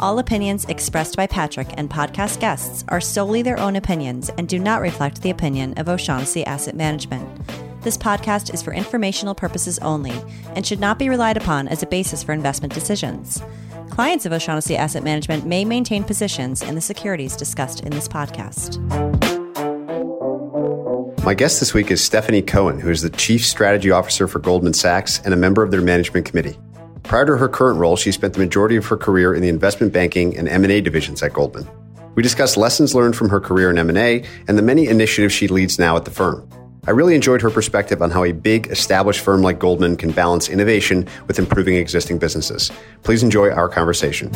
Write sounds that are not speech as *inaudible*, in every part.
All opinions expressed by Patrick and podcast guests are solely their own opinions and do not reflect the opinion of O'Shaughnessy Asset Management. This podcast is for informational purposes only and should not be relied upon as a basis for investment decisions. Clients of O'Shaughnessy Asset Management may maintain positions in the securities discussed in this podcast. My guest this week is Stephanie Cohen, who is the Chief Strategy Officer for Goldman Sachs and a member of their management committee. Prior to her current role, she spent the majority of her career in the investment banking and M&A divisions at Goldman. We discussed lessons learned from her career in M&A and the many initiatives she leads now at the firm. I really enjoyed her perspective on how a big, established firm like Goldman can balance innovation with improving existing businesses. Please enjoy our conversation.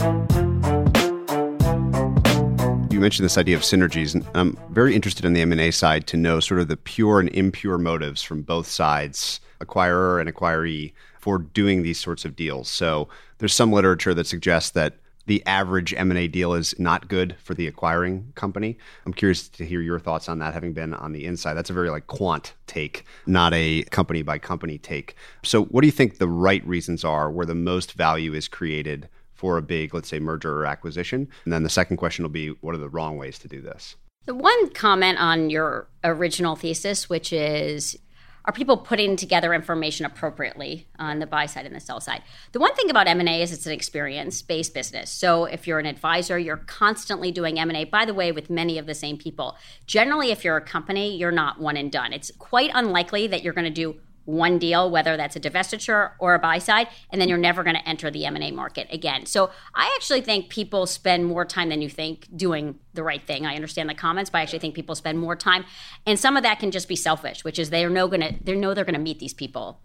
You mentioned this idea of synergies, and I'm very interested in the M&A side to know sort of the pure and impure motives from both sides, acquirer and acquiree, for doing these sorts of deals. So there's some literature that suggests that the average M&A deal is not good for the acquiring company. I'm curious to hear your thoughts on that having been on the inside. That's a very like quant take, not a company by company take. So what do you think the right reasons are where the most value is created for a big, let's say merger or acquisition? And then the second question will be what are the wrong ways to do this? The one comment on your original thesis, which is are people putting together information appropriately on the buy side and the sell side? The one thing about m&a is it's an experience based business. So if you're an advisor you're constantly doing m&a by the way with many of the same people. Generally if you're a company you're not one and done. It's quite unlikely that you're going to do one deal, whether that's a divestiture or a buy side, and then you're never going to enter the M&A market again. So I actually think people spend more time than you think doing the right thing. I understand the comments, but I actually think people spend more time, and some of that can just be selfish, which is they know going to they know they're going to meet these people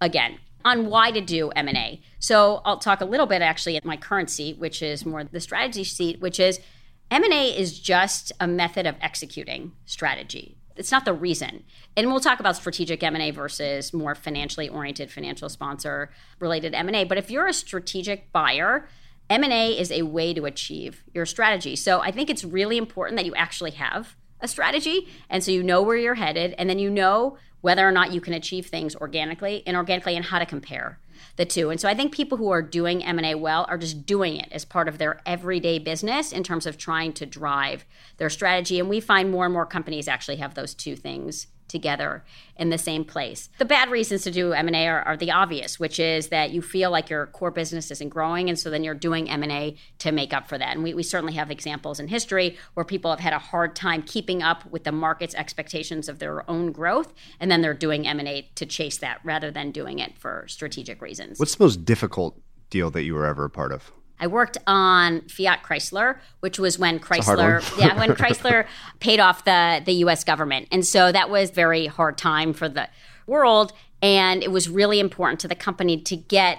again on why to do M&A. So I'll talk a little bit actually at my current seat, which is more the strategy seat, which is M&A is just a method of executing strategy it's not the reason. And we'll talk about strategic M&A versus more financially oriented financial sponsor related M&A. But if you're a strategic buyer, M&A is a way to achieve your strategy. So I think it's really important that you actually have a strategy and so you know where you're headed and then you know whether or not you can achieve things organically, inorganically and how to compare the two. And so I think people who are doing M&A well are just doing it as part of their everyday business in terms of trying to drive their strategy. And we find more and more companies actually have those two things together in the same place. The bad reasons to do M&A are, are, the obvious, which is that you feel like your core business isn't growing and so then you're doing M&A to make up for that. And we, we certainly have examples in history where people have had a hard time keeping up with the market's expectations of their own growth and then they're doing M&A to chase that rather than doing it for strategic reasons. What's the most difficult deal that you were ever a part of? I worked on Fiat Chrysler, which was when Chrysler, yeah, when *laughs* Chrysler paid off the the U.S. government, and so that was very hard time for the world, and it was really important to the company to get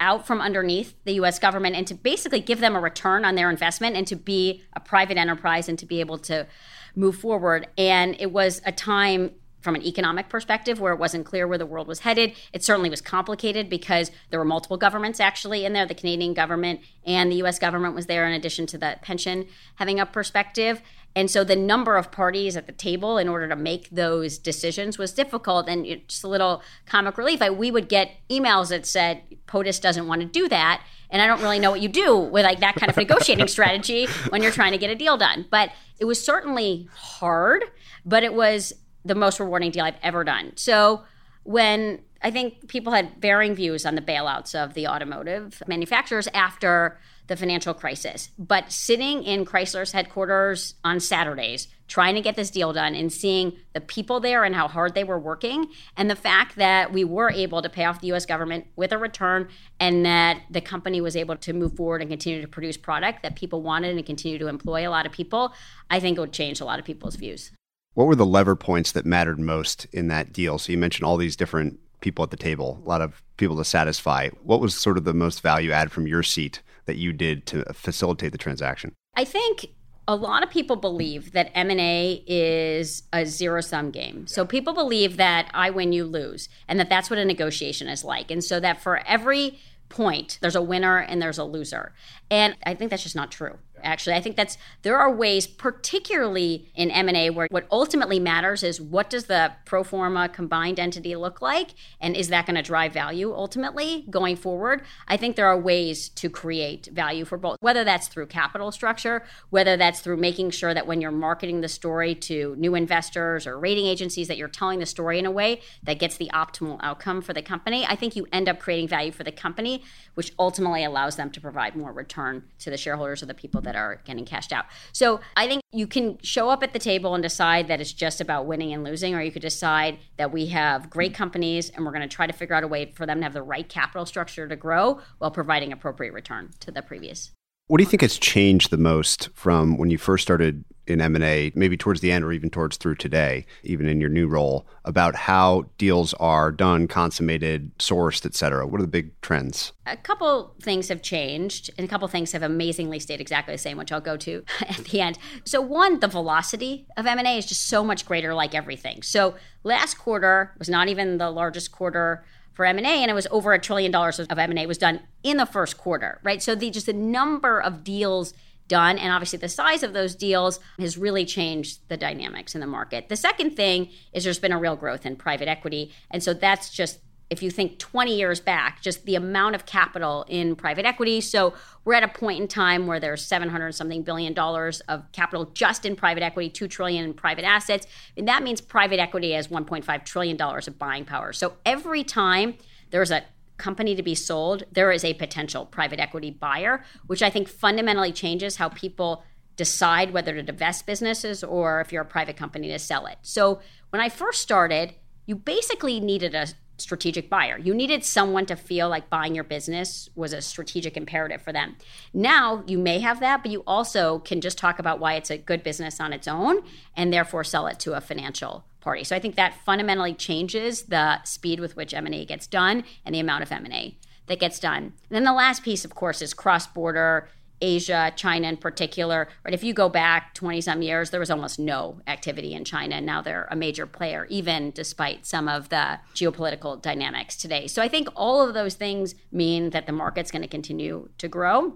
out from underneath the US government and to basically give them a return on their investment and to be a private enterprise and to be able to move forward. And it was a time from an economic perspective where it wasn't clear where the world was headed. It certainly was complicated because there were multiple governments actually in there. The Canadian government and the US government was there in addition to the pension having a perspective. And so the number of parties at the table in order to make those decisions was difficult. And just a little comic relief, I, we would get emails that said, POTUS doesn't want to do that. And I don't really know what you do with like that kind of negotiating strategy when you're trying to get a deal done. But it was certainly hard, but it was the most rewarding deal I've ever done. So when I think people had varying views on the bailouts of the automotive manufacturers after the financial crisis. But sitting in Chrysler's headquarters on Saturdays, trying to get this deal done and seeing the people there and how hard they were working, and the fact that we were able to pay off the US government with a return and that the company was able to move forward and continue to produce product that people wanted and continue to employ a lot of people, I think it would change a lot of people's views. What were the lever points that mattered most in that deal? So you mentioned all these different people at the table, a lot of people to satisfy. What was sort of the most value add from your seat that you did to facilitate the transaction? I think a lot of people believe that M&A is a zero sum game. So people believe that I win you lose and that that's what a negotiation is like. And so that for every point there's a winner and there's a loser. And I think that's just not true actually. I think that's there are ways particularly in m&a where what ultimately matters is what does the pro forma combined entity look like and is that going to drive value ultimately going forward? I think there are ways to create value for both whether that's through capital structure whether that's through making sure that when you're marketing the story to new investors or rating agencies that you're telling the story in a way that gets the optimal outcome for the company. I think you end up creating value for the company which ultimately allows them to provide more return to the shareholders or the people that are getting cashed out. So I think you can show up at the table and decide that it's just about winning and losing, or you could decide that we have great companies and we're going to try to figure out a way for them to have the right capital structure to grow while providing appropriate return to the previous. What do you think has changed the most from when you first started in M&A, maybe towards the end or even towards through today, even in your new role, about how deals are done, consummated, sourced, et cetera? What are the big trends? A couple things have changed, and a couple things have amazingly stayed exactly the same, which I'll go to *laughs* at the end. So one, the velocity of M&A is just so much greater like everything. So last quarter was not even the largest quarter for M&A and it was over a trillion dollars of M&A was done in the first quarter, right? So the just the number of deals done. And obviously, the size of those deals has really changed the dynamics in the market. The second thing is there's been a real growth in private equity. And so that's just if you think 20 years back, just the amount of capital in private equity. So we're at a point in time where there's 700 something billion dollars of capital just in private equity, 2 trillion in private assets. And that means private equity has 1.5 trillion dollars of buying power. So every time there's a company to be sold, there is a potential private equity buyer, which I think fundamentally changes how people decide whether to divest businesses or if you're a private company to sell it. So when I first started, you basically needed a strategic buyer. You needed someone to feel like buying your business was a strategic imperative for them. Now you may have that, but you also can just talk about why it's a good business on its own and therefore sell it to a financial party. So I think that fundamentally changes the speed with which M&A gets done and the amount of M&A that gets done. And then the last piece, of course, is cross-border Asia, China in particular. Right, if you go back 20 some years, there was almost no activity in China. And now they're a major player, even despite some of the geopolitical dynamics today. So I think all of those things mean that the market's going to continue to grow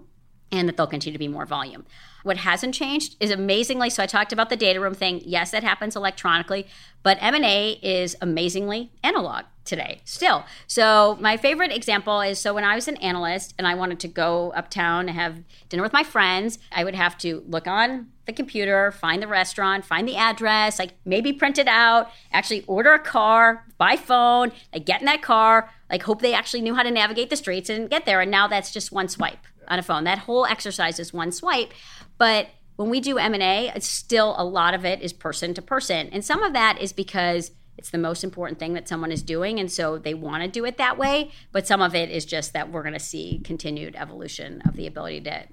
and that there'll continue to be more volume. What hasn't changed is amazingly, so I talked about the data room thing. Yes, that happens electronically, but M&A is amazingly analog today still. So my favorite example is so when I was an analyst and I wanted to go uptown and have dinner with my friends, I would have to look on the computer, find the restaurant, find the address, like maybe print it out, actually order a car by phone, like get in that car, like hope they actually knew how to navigate the streets and get there. And now that's just one swipe on a phone. That whole exercise is one swipe. But when we do M&A, it's still a lot of it is person to person. And some of that is because it's the most important thing that someone is doing and so they want to do it that way, but some of it is just that we're going to see continued evolution of the ability to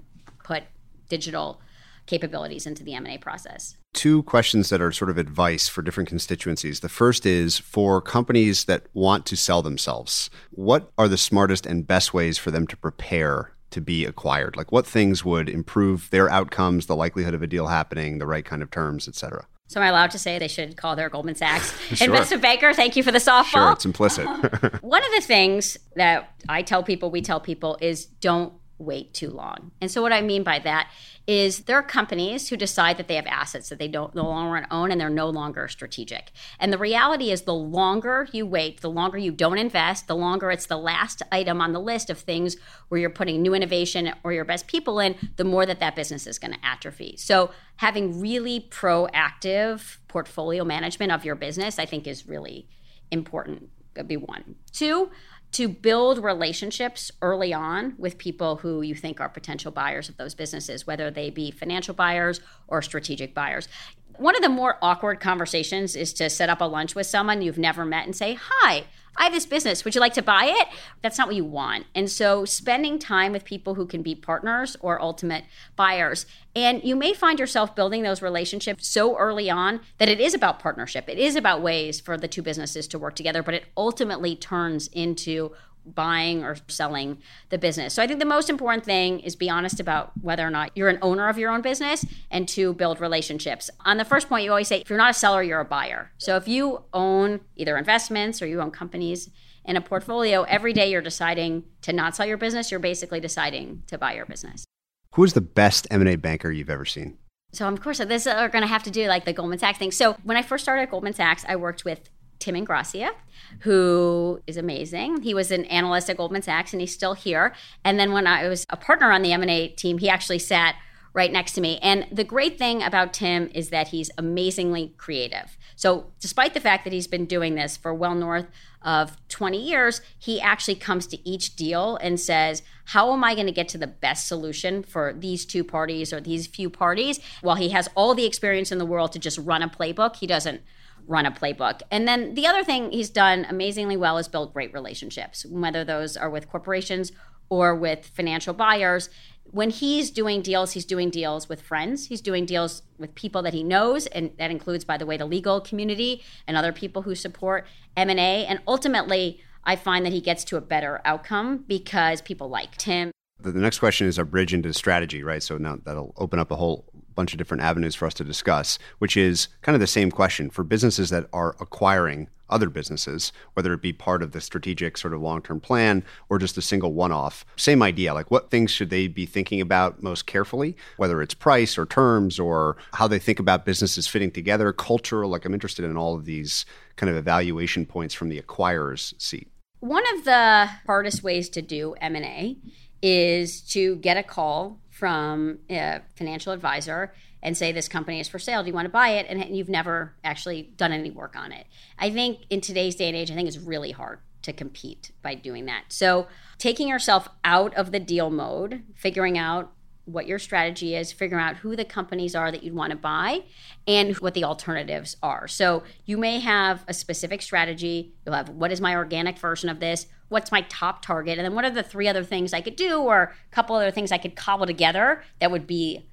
put digital capabilities into the M&A process. Two questions that are sort of advice for different constituencies. The first is for companies that want to sell themselves. What are the smartest and best ways for them to prepare to be acquired? Like what things would improve their outcomes, the likelihood of a deal happening, the right kind of terms, et cetera? So am I allowed to say they should call their Goldman Sachs *laughs* sure. investment banker? Thank you for the softball. Sure, it's implicit. *laughs* One of the things that I tell people, we tell people, is don't wait too long. And so what I mean by that is there are companies who decide that they have assets that they don't no longer own and they're no longer strategic. And the reality is the longer you wait, the longer you don't invest, the longer it's the last item on the list of things where you're putting new innovation or your best people in, the more that that business is going to atrophy. So having really proactive portfolio management of your business I think is really important. Could be one. Two, to build relationships early on with people who you think are potential buyers of those businesses, whether they be financial buyers or strategic buyers. One of the more awkward conversations is to set up a lunch with someone you've never met and say, Hi, I have this business. Would you like to buy it? That's not what you want. And so, spending time with people who can be partners or ultimate buyers. And you may find yourself building those relationships so early on that it is about partnership. It is about ways for the two businesses to work together, but it ultimately turns into buying or selling the business. So I think the most important thing is be honest about whether or not you're an owner of your own business and to build relationships. On the first point, you always say if you're not a seller, you're a buyer. So if you own either investments or you own companies in a portfolio, every day you're deciding to not sell your business, you're basically deciding to buy your business. Who is the best M&A banker you've ever seen? So of course, this are going to have to do like the Goldman Sachs thing. So when I first started at Goldman Sachs, I worked with Tim Ingrassia, who is amazing. He was an analyst at Goldman Sachs, and he's still here. And then when I was a partner on the M&A team, he actually sat right next to me. And the great thing about Tim is that he's amazingly creative. So, despite the fact that he's been doing this for well north of 20 years, he actually comes to each deal and says, How am I going to get to the best solution for these two parties or these few parties? While he has all the experience in the world to just run a playbook, he doesn't run a playbook. And then the other thing he's done amazingly well is build great relationships, whether those are with corporations or with financial buyers. When he's doing deals, he's doing deals with friends. He's doing deals with people that he knows, and that includes, by the way, the legal community and other people who support M and A. And ultimately, I find that he gets to a better outcome because people like him. The next question is a bridge into strategy, right? So now that'll open up a whole bunch of different avenues for us to discuss, which is kind of the same question for businesses that are acquiring other businesses, whether it be part of the strategic sort of long term plan or just a single one off. Same idea. Like, what things should they be thinking about most carefully, whether it's price or terms or how they think about businesses fitting together, culture? Like, I'm interested in all of these kind of evaluation points from the acquirer's seat. One of the hardest ways to do M&A is to get a call from a financial advisor and say this company is for sale. Do you want to buy it? And you've never actually done any work on it. I think in today's day and age i think it's really hard to compete by doing that. So taking yourself out of the deal mode figuring out what your strategy is, figuring out who the companies are that you'd want to buy and what the alternatives are. So you may have a specific strategy. You'll have what is my organic version of this? What's my top target? And then what are the three other things I could do or a couple other things I could cobble together that would be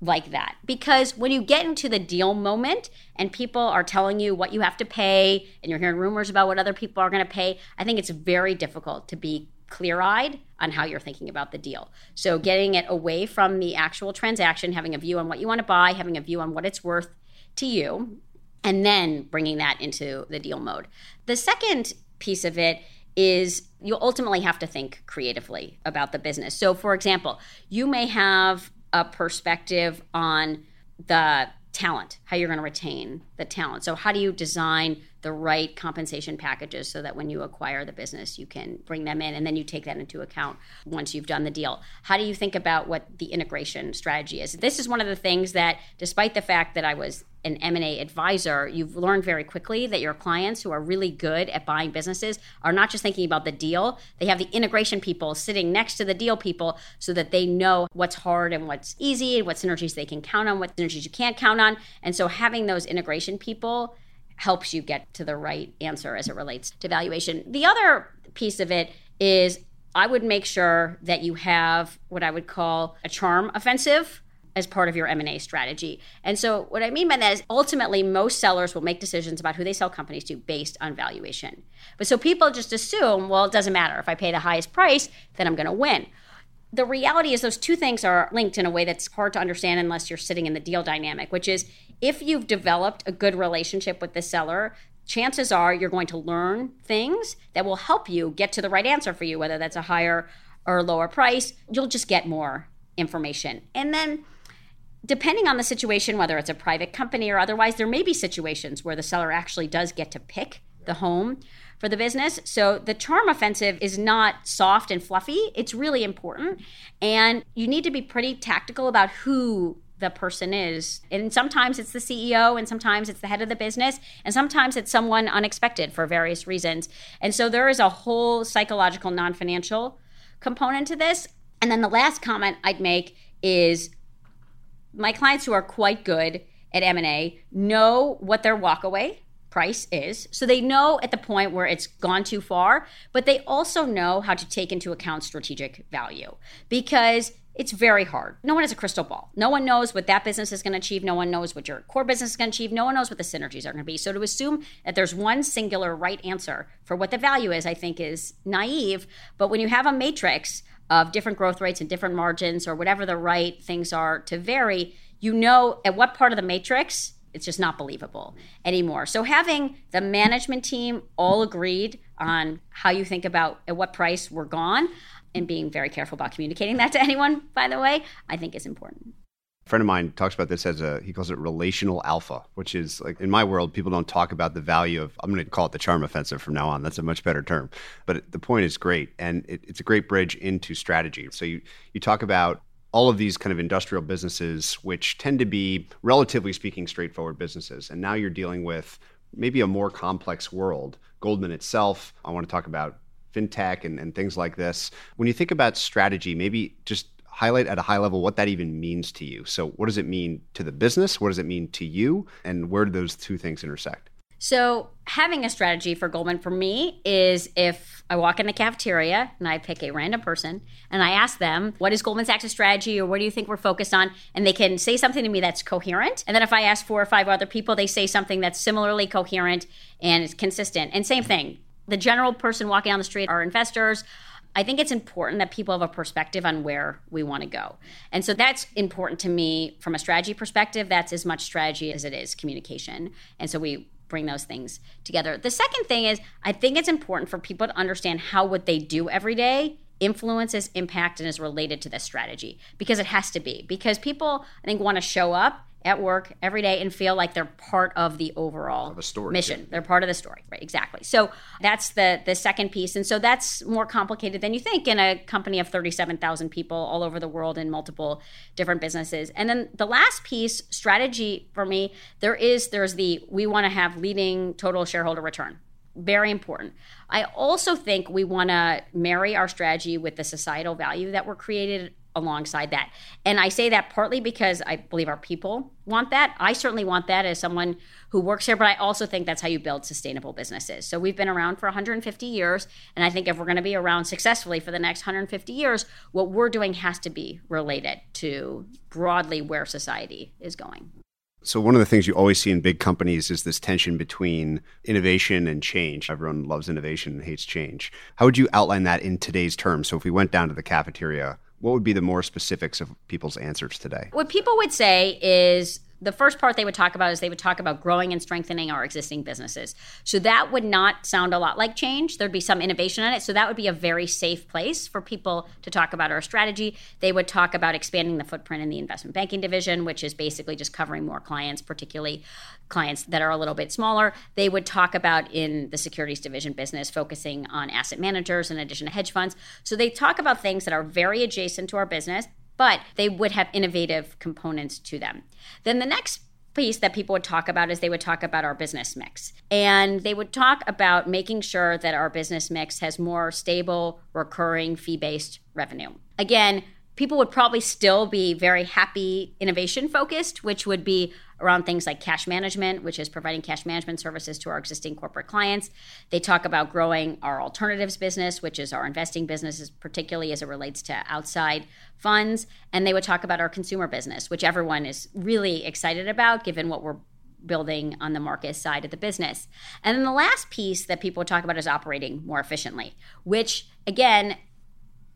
like that. Because when you get into the deal moment and people are telling you what you have to pay and you're hearing rumors about what other people are going to pay, I think it's very difficult to be clear eyed on how you're thinking about the deal. So, getting it away from the actual transaction, having a view on what you want to buy, having a view on what it's worth to you, and then bringing that into the deal mode. The second piece of it is you ultimately have to think creatively about the business. So, for example, you may have a perspective on the talent, how you're going to retain the talent. So, how do you design the right compensation packages so that when you acquire the business, you can bring them in and then you take that into account once you've done the deal? How do you think about what the integration strategy is? This is one of the things that, despite the fact that I was an M&A advisor, you've learned very quickly that your clients who are really good at buying businesses are not just thinking about the deal. They have the integration people sitting next to the deal people so that they know what's hard and what's easy and what synergies they can count on, what synergies you can't count on. And so having those integration people helps you get to the right answer as it relates to valuation. The other piece of it is I would make sure that you have what I would call a charm offensive as part of your M&A strategy. And so what I mean by that is ultimately most sellers will make decisions about who they sell companies to based on valuation. But so people just assume, well, it doesn't matter if I pay the highest price, then I'm going to win. The reality is those two things are linked in a way that's hard to understand unless you're sitting in the deal dynamic, which is if you've developed a good relationship with the seller, chances are you're going to learn things that will help you get to the right answer for you, whether that's a higher or lower price. You'll just get more information. And then depending on the situation, whether it's a private company or otherwise, there may be situations where the seller actually does get to pick the home for the business. So the charm offensive is not soft and fluffy. It's really important. And you need to be pretty tactical about who the person is. And sometimes it's the CEO, and sometimes it's the head of the business, and sometimes it's someone unexpected for various reasons. And so there is a whole psychological, non financial component to this. And then the last comment I'd make is my clients who are quite good at M&A know what their walkaway price is. So they know at the point where it's gone too far, but they also know how to take into account strategic value. Because it's very hard. No one has a crystal ball. No one knows what that business is going to achieve. No one knows what your core business is going to achieve. No one knows what the synergies are going to be. So to assume that there's one singular right answer for what the value is, I think is naive. But when you have a matrix of different growth rates and different margins or whatever the right things are to vary, you know at what part of the matrix it's just not believable anymore. So having the management team all agreed on how you think about at what price we're gone and being very careful about communicating that to anyone, by the way, I think is important. A friend of mine talks about this as a he calls it relational alpha, which is like in my world, people don't talk about the value of I'm going to call it the charm offensive from now on. That's a much better term, but the point is great, and it, it's a great bridge into strategy. So you you talk about all of these kind of industrial businesses, which tend to be relatively speaking straightforward businesses, and now you're dealing with maybe a more complex world. Goldman itself, I want to talk about fintech and, and things like this. When you think about strategy, maybe just highlight at a high level what that even means to you. So, what does it mean to the business? What does it mean to you? And where do those two things intersect? So, having a strategy for Goldman for me is if I walk in the cafeteria and I pick a random person and I ask them, What is Goldman Sachs' strategy or what do you think we're focused on? And they can say something to me that's coherent. And then if I ask four or five other people, they say something that's similarly coherent and it's consistent. And same thing, the general person walking down the street are investors. I think it's important that people have a perspective on where we want to go. And so that's important to me from a strategy perspective. That's as much strategy as it is communication. And so we bring those things together. The second thing is I think it's important for people to understand how what they do every day influences impact and is related to this strategy because it has to be because people i think want to show up at work every day and feel like they're part of the overall story, mission. Yeah. They're part of the story, right? Exactly. So that's the the second piece, and so that's more complicated than you think in a company of thirty seven thousand people all over the world in multiple different businesses. And then the last piece, strategy for me, there is there's the we want to have leading total shareholder return. Very important. I also think we want to marry our strategy with the societal value that we're created alongside that. And I say that partly because I believe our people want that. I certainly want that as someone who works here, but I also think that's how you build sustainable businesses. So we've been around for 150 years. And I think if we're going to be around successfully for the next 150 years, what we're doing has to be related to broadly where society is going. So, one of the things you always see in big companies is this tension between innovation and change. Everyone loves innovation and hates change. How would you outline that in today's terms? So, if we went down to the cafeteria, what would be the more specifics of people's answers today? What people would say is the first part they would talk about is they would talk about growing and strengthening our existing businesses. So that would not sound a lot like change. There'd be some innovation in it. So that would be a very safe place for people to talk about our strategy. They would talk about expanding the footprint in the investment banking division, which is basically just covering more clients, particularly clients that are a little bit smaller. They would talk about in the securities division business, focusing on asset managers in addition to hedge funds. So they talk about things that are very adjacent to our business but they would have innovative components to them. Then the next piece that people would talk about is they would talk about our business mix. And they would talk about making sure that our business mix has more stable, recurring, fee based revenue. Again, people would probably still be very happy innovation focused, which would be around things like cash management, which is providing cash management services to our existing corporate clients. They talk about growing our alternatives business, which is our investing businesses, particularly as it relates to outside funds. And they would talk about our consumer business, which everyone is really excited about given what we're building on the market side of the business. And then the last piece that people talk about is operating more efficiently, which again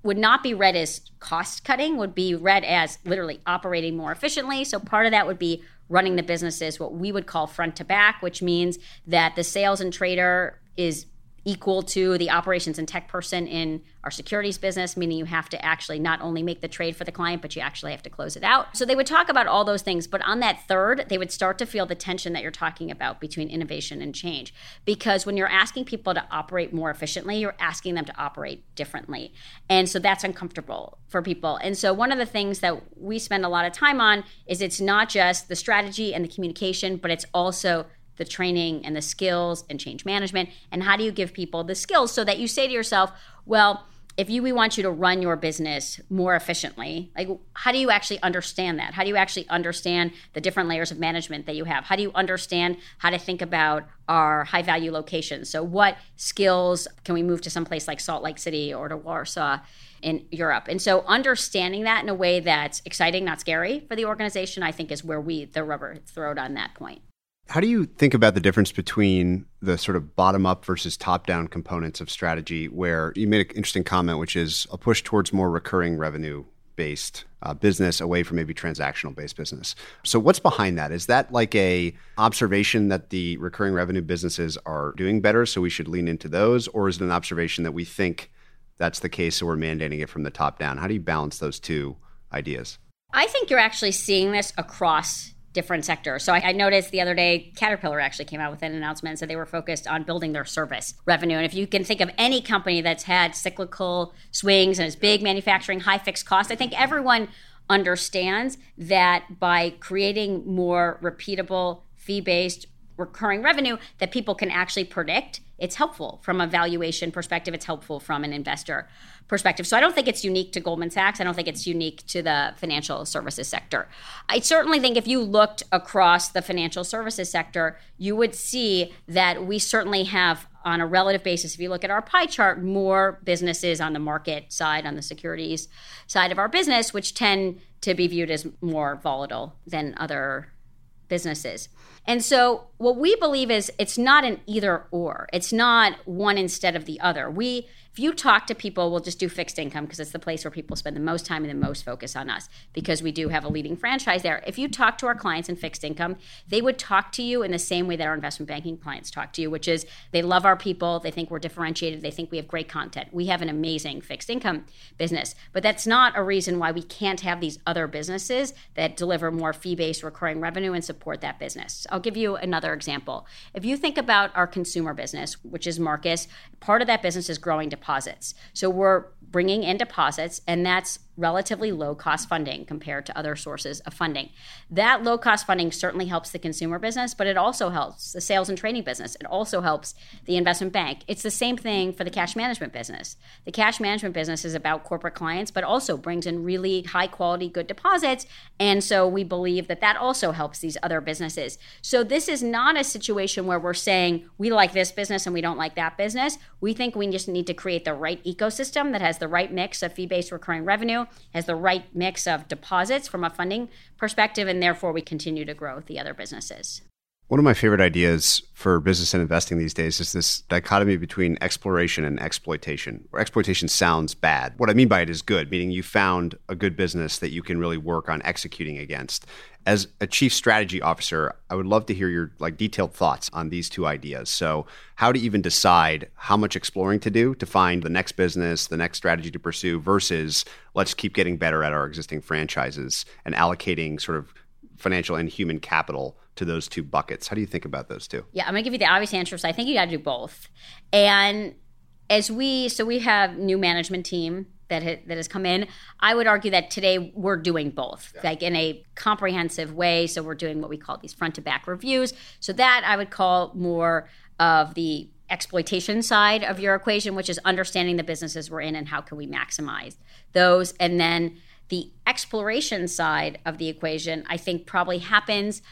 would not be read as cost cutting, would be read as literally operating more efficiently. So part of that would be running the businesses what we would call front to back, which means that the sales and trader is equal to the operations and tech person in our securities business, meaning you have to actually not only make the trade for the client, but you actually have to close it out. So they would talk about all those things. But on that third, they would start to feel the tension that you're talking about between innovation and change. Because when you're asking people to operate more efficiently, you're asking them to operate differently. And so that's uncomfortable for people. And so one of the things that we spend a lot of time on is it's not just the strategy and the communication, but it's also the training and the skills and change management and how do you give people the skills so that you say to yourself well if you we want you to run your business more efficiently like how do you actually understand that? How do you actually understand the different layers of management that you have? How do you understand how to think about our high value locations? So what skills can we move to some place like salt lake city or to warsaw in europe? And so understanding that in a way that's exciting not scary for the organization i think is where we the rubber the on that point how do you think about the difference between the sort of bottom up versus top down components of strategy? Where you made an interesting comment, which is a push towards more recurring revenue based uh, business away from maybe transactional based business. So what's behind that? Is that like a observation that the recurring revenue businesses are doing better, so we should lean into those, or is it an observation that we think that's the case, so we're mandating it from the top down? How do you balance those two ideas? I think you're actually seeing this across different sectors. So I, I, noticed the other day Caterpillar actually came out with an announcement and said they were focused on building their service revenue. And if you can think of any company that's had cyclical swings and is big manufacturing, high fixed costs, I think everyone understands that by creating more repeatable fee-based recurring revenue that people can actually predict it's helpful from a valuation perspective it's helpful from an investor perspective. So I don't think it's unique to Goldman Sachs. I don't think it's unique to the financial services sector. I certainly think if you looked across the financial services sector, you would see that we certainly have on a relative basis, if you look at our pie chart, more businesses on the market side, on the securities side of our business, which tend to be viewed as more volatile than other businesses. And so, what we believe is it's not an either or. It's not one instead of the other. We if you talk to people, we'll just do fixed income because it's the place where people spend the most time and the most focus on us because we do have a leading franchise there. If you talk to our clients in fixed income, they would talk to you in the same way that our investment banking clients talk to you, which is they love our people, they think we're differentiated, they think we have great content. We have an amazing fixed income business, but that's not a reason why we can't have these other businesses that deliver more fee-based recurring revenue and support that business. I'll give you another example. If you think about our consumer business, which is Marcus, part of that business is growing deposits deposits. So we're bringing in deposits, and that's relatively low cost funding compared to other sources of funding. That low cost funding certainly helps the consumer business, but it also helps the sales and trading business. It also helps the investment bank. It's the same thing for the cash management business. The cash management business is about corporate clients, but also brings in really high quality, good deposits. And so we believe that that also helps these other businesses. So this is not a situation where we're saying we like this business and we don't like that business. We think we just need to create the right ecosystem that has the right mix of fee based recurring revenue has the right mix of deposits from a funding perspective, and therefore we continue to grow the other businesses. One of my favorite ideas for business and investing these days is this dichotomy between exploration and exploitation. Where exploitation sounds bad. What I mean by it is good, meaning you found a good business that you can really work on executing against. As a chief strategy officer, I would love to hear your like detailed thoughts on these two ideas. So, how to even decide how much exploring to do to find the next business, the next strategy to pursue versus let's keep getting better at our existing franchises and allocating sort of financial and human capital to those two buckets. How do you think about those two? Yeah, I'm going to give you the obvious answer. So I think you got to do both. And as we, so we have new management team that ha, that has come in. I would argue that today we're doing both, yeah. like in a comprehensive way. So we're doing what we call these front to back reviews. So that I would call more of the exploitation side of your equation, which is understanding the businesses we're in and how can we maximize those, and then the exploration side of the equation, I think probably happens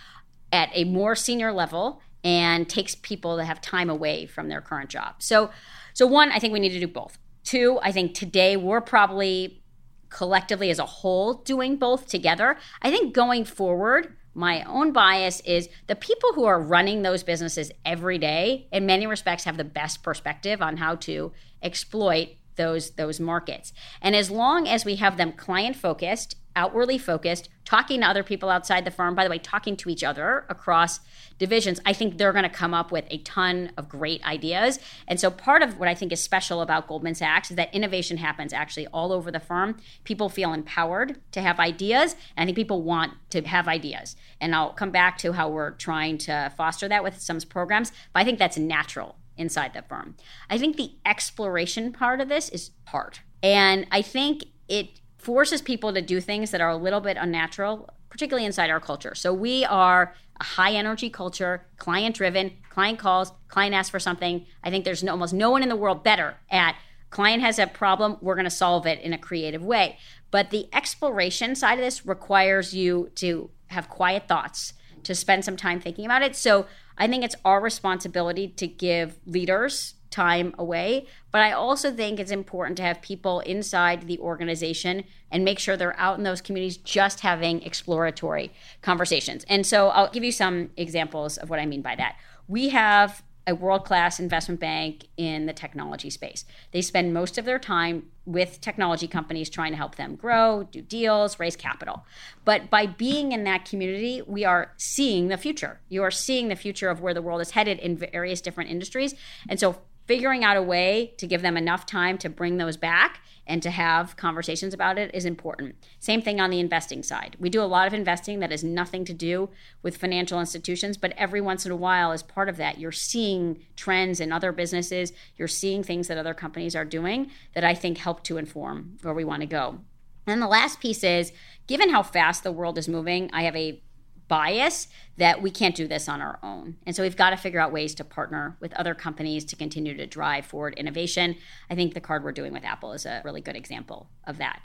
at a more senior level and takes people that have time away from their current job. So, so one, I think we need to do both. Two, I think today we're probably collectively as a whole doing both together. I think going forward, my own bias is the people who are running those businesses every day, in many respects, have the best perspective on how to exploit those those markets. And as long as we have them client focused, outwardly focused, talking to other people outside the firm, by the way, talking to each other across divisions, I think they're going to come up with a ton of great ideas. And so part of what I think is special about Goldman Sachs is that innovation happens actually all over the firm. People feel empowered to have ideas, and I think people want to have ideas. And I'll come back to how we're trying to foster that with some programs, but I think that's natural inside the firm. I think the exploration part of this is hard. And I think it forces people to do things that are a little bit unnatural, particularly inside our culture. So we are a high energy culture, client driven, client calls, client asks for something. I think there's no, almost no one in the world better at client has a problem, we're going to solve it in a creative way. But the exploration side of this requires you to have quiet thoughts, to spend some time thinking about it. So I think it's our responsibility to give leaders time away. But I also think it's important to have people inside the organization and make sure they're out in those communities just having exploratory conversations. And so I'll give you some examples of what I mean by that. We have a world class investment bank in the technology space. They spend most of their time with technology companies trying to help them grow, do deals, raise capital. But by being in that community, we are seeing the future. You are seeing the future of where the world is headed in various different industries. And so figuring out a way to give them enough time to bring those back and to have conversations about it is important. Same thing on the investing side. We do a lot of investing that has nothing to do with financial institutions, but every once in a while, as part of that, you're seeing trends in other businesses, you're seeing things that other companies are doing that I think help to inform where we want to go. And the last piece is given how fast the world is moving, I have a bias that we can't do this on our own. And so we've got to figure out ways to partner with other companies to continue to drive forward innovation. I think the card we're doing with Apple is a really good example of that.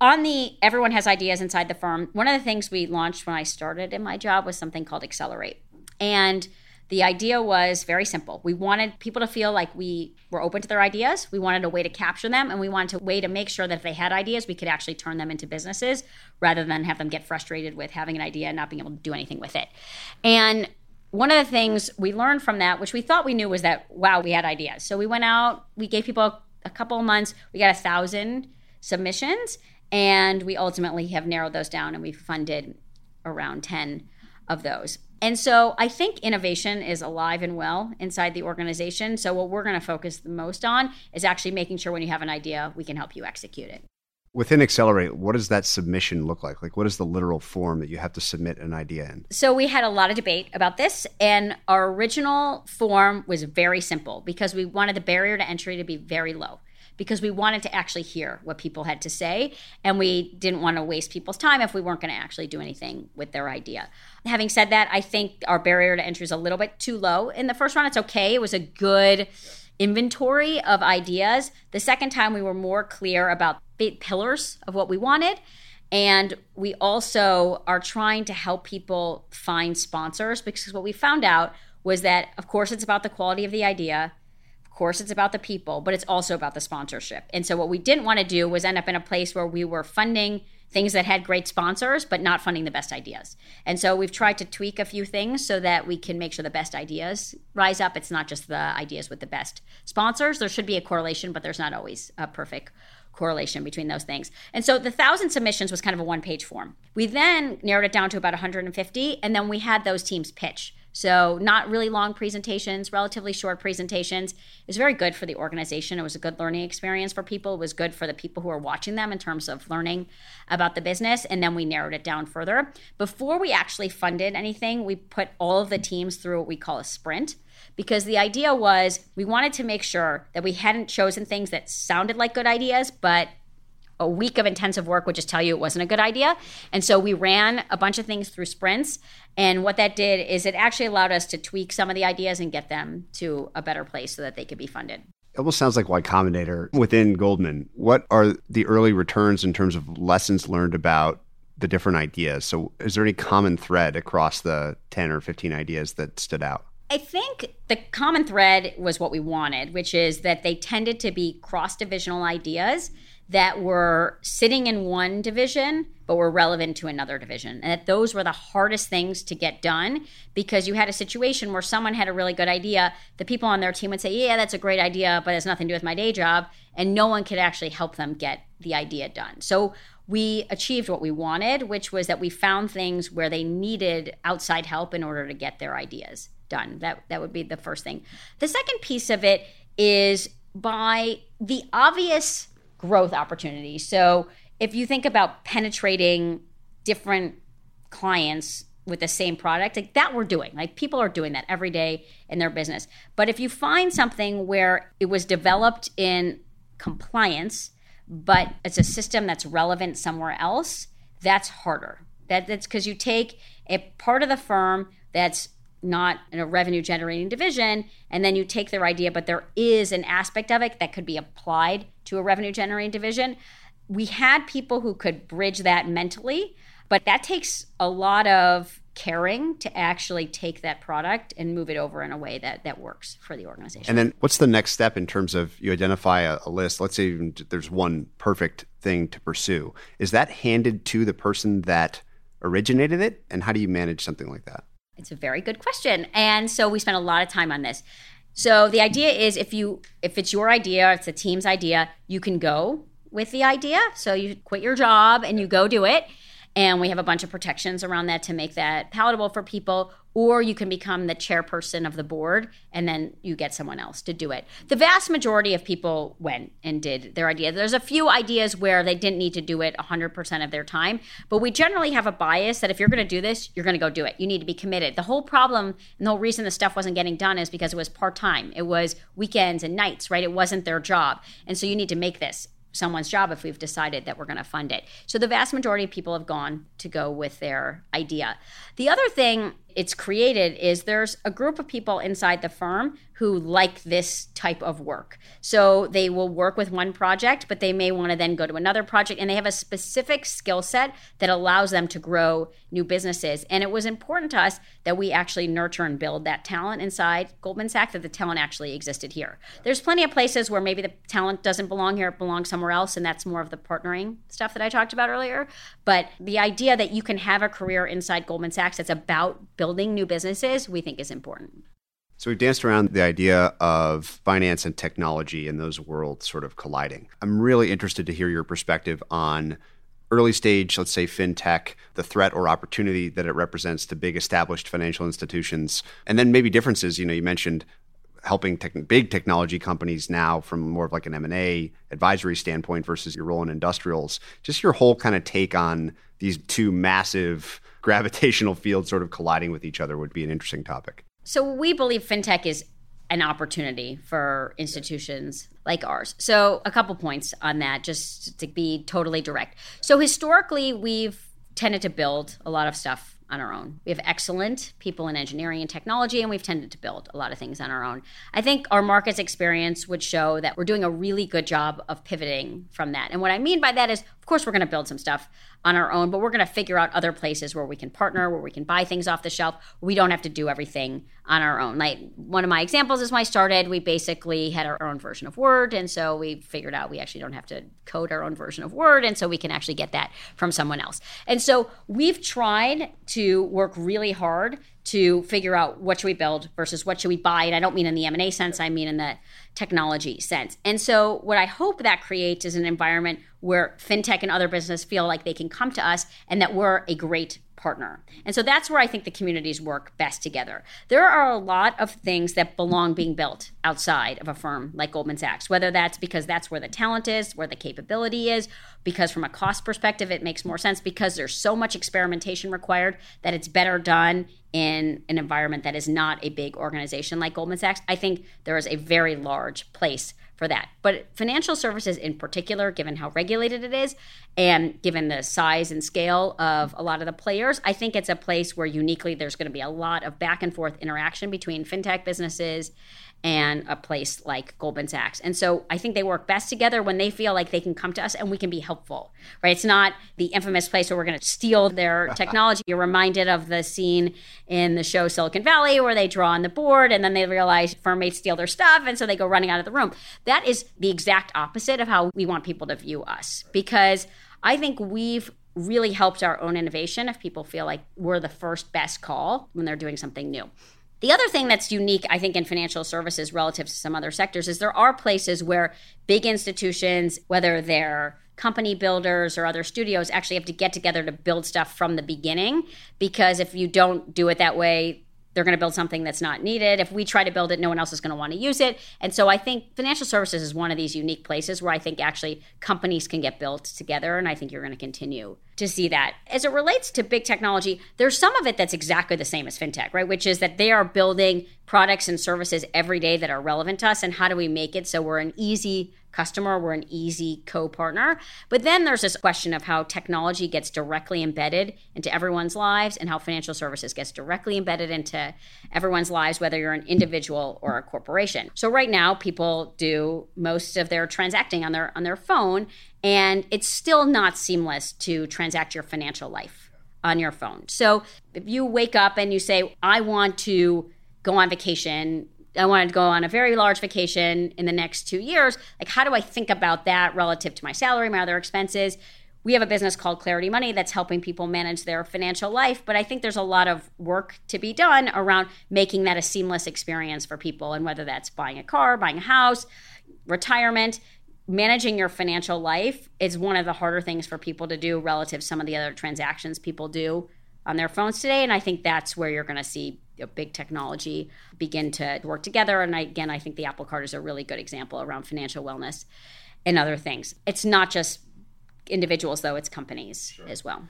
On the everyone has ideas inside the firm, one of the things we launched when I started in my job was something called Accelerate. And the idea was very simple. We wanted people to feel like we were open to their ideas. We wanted a way to capture them, and we wanted a way to make sure that if they had ideas, we could actually turn them into businesses rather than have them get frustrated with having an idea and not being able to do anything with it. And one of the things we learned from that, which we thought we knew, was that wow, we had ideas. So we went out, we gave people a couple months, we got a thousand submissions, and we ultimately have narrowed those down and we funded around 10 of those. And so I think innovation is alive and well inside the organization. So what we're going to focus the most on is actually making sure when you have an idea, we can help you execute it. Within Accelerate, what does that submission look like? Like, what is the literal form that you have to submit an idea in? So, we had a lot of debate about this, and our original form was very simple because we wanted the barrier to entry to be very low because we wanted to actually hear what people had to say and we didn't want to waste people's time if we weren't going to actually do anything with their idea. Having said that, I think our barrier to entry is a little bit too low. In the first round, it's okay. It was a good inventory of ideas. The second time, we were more clear about big pillars of what we wanted. And we also are trying to help people find sponsors because what we found out was that, of course, it's about the quality of the idea course, it's about the people, but it's also about the sponsorship. And so, what we didn't want to do was end up in a place where we were funding things that had great sponsors, but not funding the best ideas. And so, we've tried to tweak a few things so that we can make sure the best ideas rise up. It's not just the ideas with the best sponsors. There should be a correlation, but there's not always a perfect correlation between those things. And so the thousand submissions was kind of a one page form. We then narrowed it down to about 150, and then we had those teams pitch. So, not really long presentations, relatively short presentations. It was very good for the organization. It was a good learning experience for people. It was good for the people who are watching them in terms of learning about the business. And then we narrowed it down further. Before we actually funded anything, we put all of the teams through what we call a sprint because the idea was we wanted to make sure that we hadn't chosen things that sounded like good ideas, but a week of intensive work would just tell you it wasn't a good idea. And so we ran a bunch of things through sprints. And what that did is it actually allowed us to tweak some of the ideas and get them to a better place so that they could be funded. It almost sounds like Y Combinator within Goldman. What are the early returns in terms of lessons learned about the different ideas? So, is there any common thread across the 10 or 15 ideas that stood out? I think the common thread was what we wanted, which is that they tended to be cross divisional ideas that were sitting in one division but were relevant to another division and that those were the hardest things to get done because you had a situation where someone had a really good idea the people on their team would say yeah that's a great idea but it has nothing to do with my day job and no one could actually help them get the idea done. So we achieved what we wanted which was that we found things where they needed outside help in order to get their ideas done. That that would be the first thing. The second piece of it is by the obvious growth opportunities. So if you think about penetrating different clients with the same product, like that we're doing. Like people are doing that every day in their business. But if you find something where it was developed in compliance, but it's a system that's relevant somewhere else, that's harder. That, that's because you take a part of the firm that's not in a revenue generating division, and then you take their idea, but there is an aspect of it that could be applied to a revenue generating division. We had people who could bridge that mentally, but that takes a lot of caring to actually take that product and move it over in a way that that works for the organization. And then what's the next step in terms of you identify a, a list? Let's say there's one perfect thing to pursue. Is that handed to the person that originated it? And how do you manage something like that? It's a very good question. And so we spent a lot of time on this. So the idea is if you if it's your idea, it's a team's idea, you can go with the idea. So you quit your job and you go do it and we have a bunch of protections around that to make that palatable for people or you can become the chairperson of the board and then you get someone else to do it. The vast majority of people went and did their idea. There's a few ideas where they didn't need to do it 100% of their time but we generally have a bias that if you're going to do this you're going to go do it. You need to be committed. The whole problem and the whole reason the stuff wasn't getting done is because it was part-time. It was weekends and nights right? It wasn't their job. And so you need to make this someone's job if we've decided that we're going to fund it. So the vast majority of people have gone to go with their idea. The other thing it's created is there's a group of people inside the firm who like this type of work. So they will work with one project, but they may want to then go to another project and they have a specific skill set that allows them to grow new businesses. And it was important to us that we actually nurture and build that talent inside Goldman Sachs, that the talent actually existed here. There's plenty of places where maybe the talent doesn't belong here, it belongs somewhere else, and that's more of the partnering stuff that I talked about earlier. But the idea that you can have a career inside Goldman Sachs that's about building new businesses, we think is important. So we've danced around the idea of finance and technology and those worlds sort of colliding. I'm really interested to hear your perspective on early stage, let's say fintech, the threat or opportunity that it represents to big established financial institutions, and then maybe differences. You know, you mentioned helping tech, big technology companies now from more of like an M&A advisory standpoint versus your role in industrials. Just your whole kind of take on these two massive gravitational fields sort of colliding with each other would be an interesting topic. So we believe fintech is an opportunity for institutions like ours. So a couple points on that, just to be totally direct. So historically, we've tended to build a lot of stuff on our own. We have excellent people in engineering and technology, and we've tended to build a lot of things on our own. I think our markets experience would show that we're doing a really good job of pivoting from that. And what I mean by that is, of course, we're going to build some stuff on our own, but we're going to figure out other places where we can partner, where we can buy things off the shelf. We don't have to do everything on our own. Like one of my examples is when I started, we basically had our own version of Word. And so we figured out we actually don't have to code our own version of Word. And so we can actually get that from someone else. And so we've tried to work really hard to figure out what should we build versus what should we buy. And I don't mean in the M&A sense, I mean in the technology sense. And so what I hope that creates is an environment where fintech and other business feel like they can come to us and that we're a great partner. And so that's where I think the communities work best together. There are a lot of things that belong being built outside of a firm like Goldman Sachs, whether that's because that's where the talent is, where the capability is, because from a cost perspective it makes more sense because there's so much experimentation required that it's better done in an environment that is not a big organization like Goldman Sachs. I think there is a very large place for that. But financial services in particular, given how regulated it is and given the size and scale of a lot of the players, I think it's a place where uniquely there's going to be a lot of back and forth interaction between fintech businesses and a place like Goldman Sachs. And so I think they work best together when they feel like they can come to us and we can be helpful, right? It's not the infamous place where we're going to steal their *laughs* technology. You're reminded of the scene in the show Silicon Valley where they draw on the board and then they realize firm mates steal their stuff and so they go running out of the room. That is the exact opposite of how we want people to view us because I think we've really helped our own innovation if people feel like we're the first best call when they're doing something new. The other thing that's unique, I think, in financial services relative to some other sectors is there are places where big institutions, whether they're company builders or other studios, actually have to get together to build stuff from the beginning. Because if you don't do it that way, they're going to build something that's not needed. If we try to build it, no one else is going to want to use it. And so I think financial services is one of these unique places where I think actually companies can get built together. And I think you're going to continue to see that. As it relates to big technology, there's some of it that's exactly the same as fintech, right? Which is that they are building products and services every day that are relevant to us. And how do we make it so we're an easy customer, we're an easy co partner? But then there's this question of how technology gets directly embedded into everyone's lives and how financial services gets directly embedded into everyone's lives, whether you're an individual or a corporation. So right now, people do most of their transacting on their on their phone and it's still not seamless to transact your financial life on your phone. So if you wake up and you say, I want to go on vacation, I want to go on a very large vacation in the next two years, like how do I think about that relative to my salary, my other expenses? We have a business called Clarity Money that's helping people manage their financial life, but I think there's a lot of work to be done around making that a seamless experience for people. And whether that's buying a car, buying a house, retirement, managing your financial life is one of the harder things for people to do relative to some of the other transactions people do on their phones today. And I think that's where you're going to see big technology begin to work together. And I, again, I think the Apple Card is a really good example around financial wellness and other things. It's not just individuals, though, it's companies sure. as well.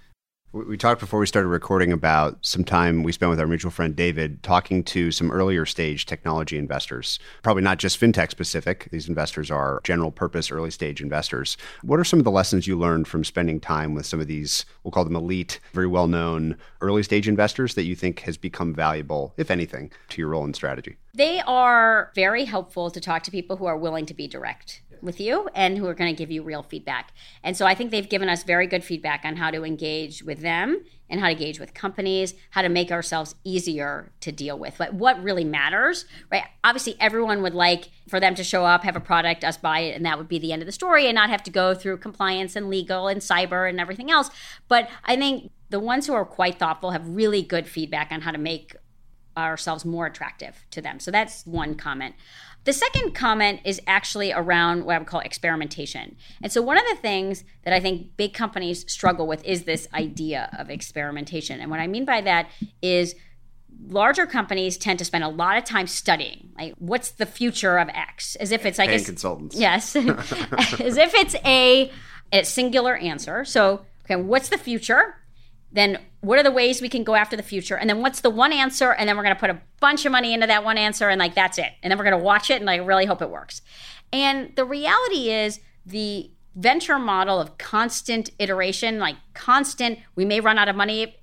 We talked before we started recording about some time we spent with our mutual friend David talking to some earlier stage technology investors. Probably not just fintech specific. These investors are general purpose early stage investors. What are some of the lessons you learned from spending time with some of these, we'll call them elite, very well known early stage investors that you think has become valuable, if anything, to your role in strategy? They are very helpful to talk to people who are willing to be direct with you and who are going to give you real feedback. And so I think they've given us very good feedback on how to engage with them and how to engage with companies, how to make ourselves easier to deal with. But what really matters, right? Obviously, everyone would like for them to show up, have a product, us buy it, and that would be the end of the story and not have to go through compliance and legal and cyber and everything else. But I think the ones who are quite thoughtful have really good feedback on how to make ourselves more attractive to them. So that's one comment. The second comment is actually around what I would call experimentation. And so, one of the things that I think big companies struggle with is this idea of experimentation. And what I mean by that is larger companies tend to spend a lot of time studying like what's the future of x? As if it's like a consultants. Yes. *laughs* *laughs* As if it's a, a singular answer. So okay what's the future then what are the ways we can go after the future and then what's the one answer and then we're going to put a bunch of money into that one answer and like that's it and then we're going to watch it and like really hope it works and the reality is the venture model of constant iteration like constant we may run out of money